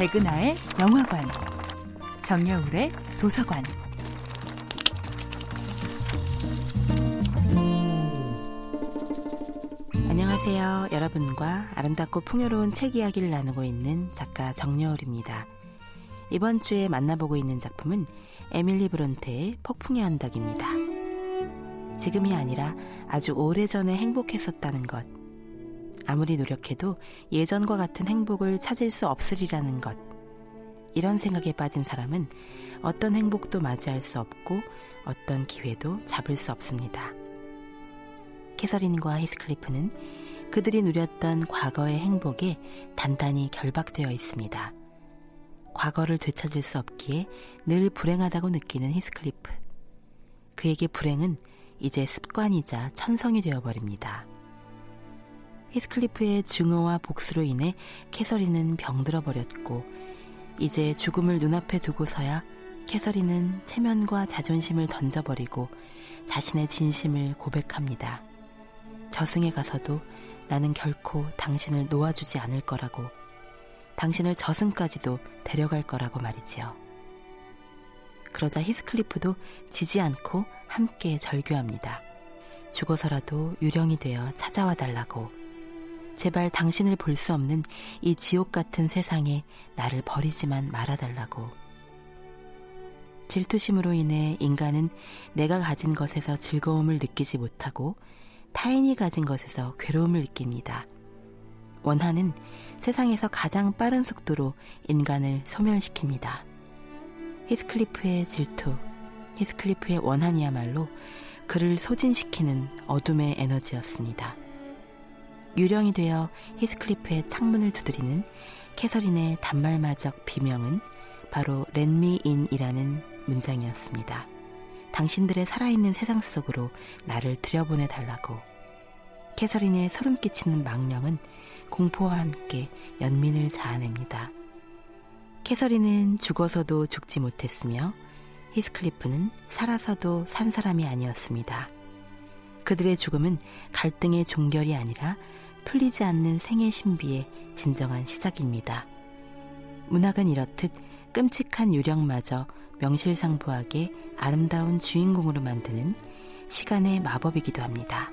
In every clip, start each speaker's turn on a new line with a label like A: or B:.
A: 백은하의 영화관, 정여울의 도서관.
B: 안녕하세요. 여러분과 아름답고 풍요로운 책 이야기를 나누고 있는 작가 정여울입니다. 이번 주에 만나보고 있는 작품은 에밀리 브론테의 폭풍의 언덕입니다. 지금이 아니라 아주 오래전에 행복했었다는 것. 아무리 노력해도 예전과 같은 행복을 찾을 수 없으리라는 것. 이런 생각에 빠진 사람은 어떤 행복도 맞이할 수 없고 어떤 기회도 잡을 수 없습니다. 캐서린과 히스클리프는 그들이 누렸던 과거의 행복에 단단히 결박되어 있습니다. 과거를 되찾을 수 없기에 늘 불행하다고 느끼는 히스클리프. 그에게 불행은 이제 습관이자 천성이 되어버립니다. 히스클리프의 증오와 복수로 인해 캐서린은 병들어 버렸고 이제 죽음을 눈앞에 두고서야 캐서린은 체면과 자존심을 던져버리고 자신의 진심을 고백합니다. 저승에 가서도 나는 결코 당신을 놓아주지 않을 거라고 당신을 저승까지도 데려갈 거라고 말이지요. 그러자 히스클리프도 지지 않고 함께 절규합니다. 죽어서라도 유령이 되어 찾아와 달라고. 제발 당신을 볼 수 없는 이 지옥 같은 세상에 나를 버리지만 말아달라고. 질투심으로 인해 인간은 내가 가진 것에서 즐거움을 느끼지 못하고 타인이 가진 것에서 괴로움을 느낍니다. 원한은 세상에서 가장 빠른 속도로 인간을 소멸시킵니다. 히스클리프의 질투, 히스클리프의 원한이야말로 그를 소진시키는 어둠의 에너지였습니다. 유령이 되어 히스클리프의 창문을 두드리는 캐서린의 단말마적 비명은 바로 Let me in이라는 문장이었습니다. 당신들의 살아있는 세상 속으로 나를 들여보내 달라고. 캐서린의 소름 끼치는 망령은 공포와 함께 연민을 자아냅니다. 캐서린은 죽어서도 죽지 못했으며 히스클리프는 살아서도 산 사람이 아니었습니다. 그들의 죽음은 갈등의 종결이 아니라 풀리지 않는 생의 신비의 진정한 시작입니다. 문학은 이렇듯 끔찍한 유령마저 명실상부하게 아름다운 주인공으로 만드는 시간의 마법이기도 합니다.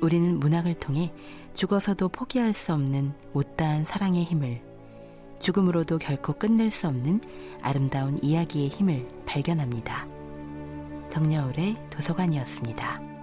B: 우리는 문학을 통해 죽어서도 포기할 수 없는 못다한 사랑의 힘을, 죽음으로도 결코 끝낼 수 없는 아름다운 이야기의 힘을 발견합니다. 정여울의 도서관이었습니다.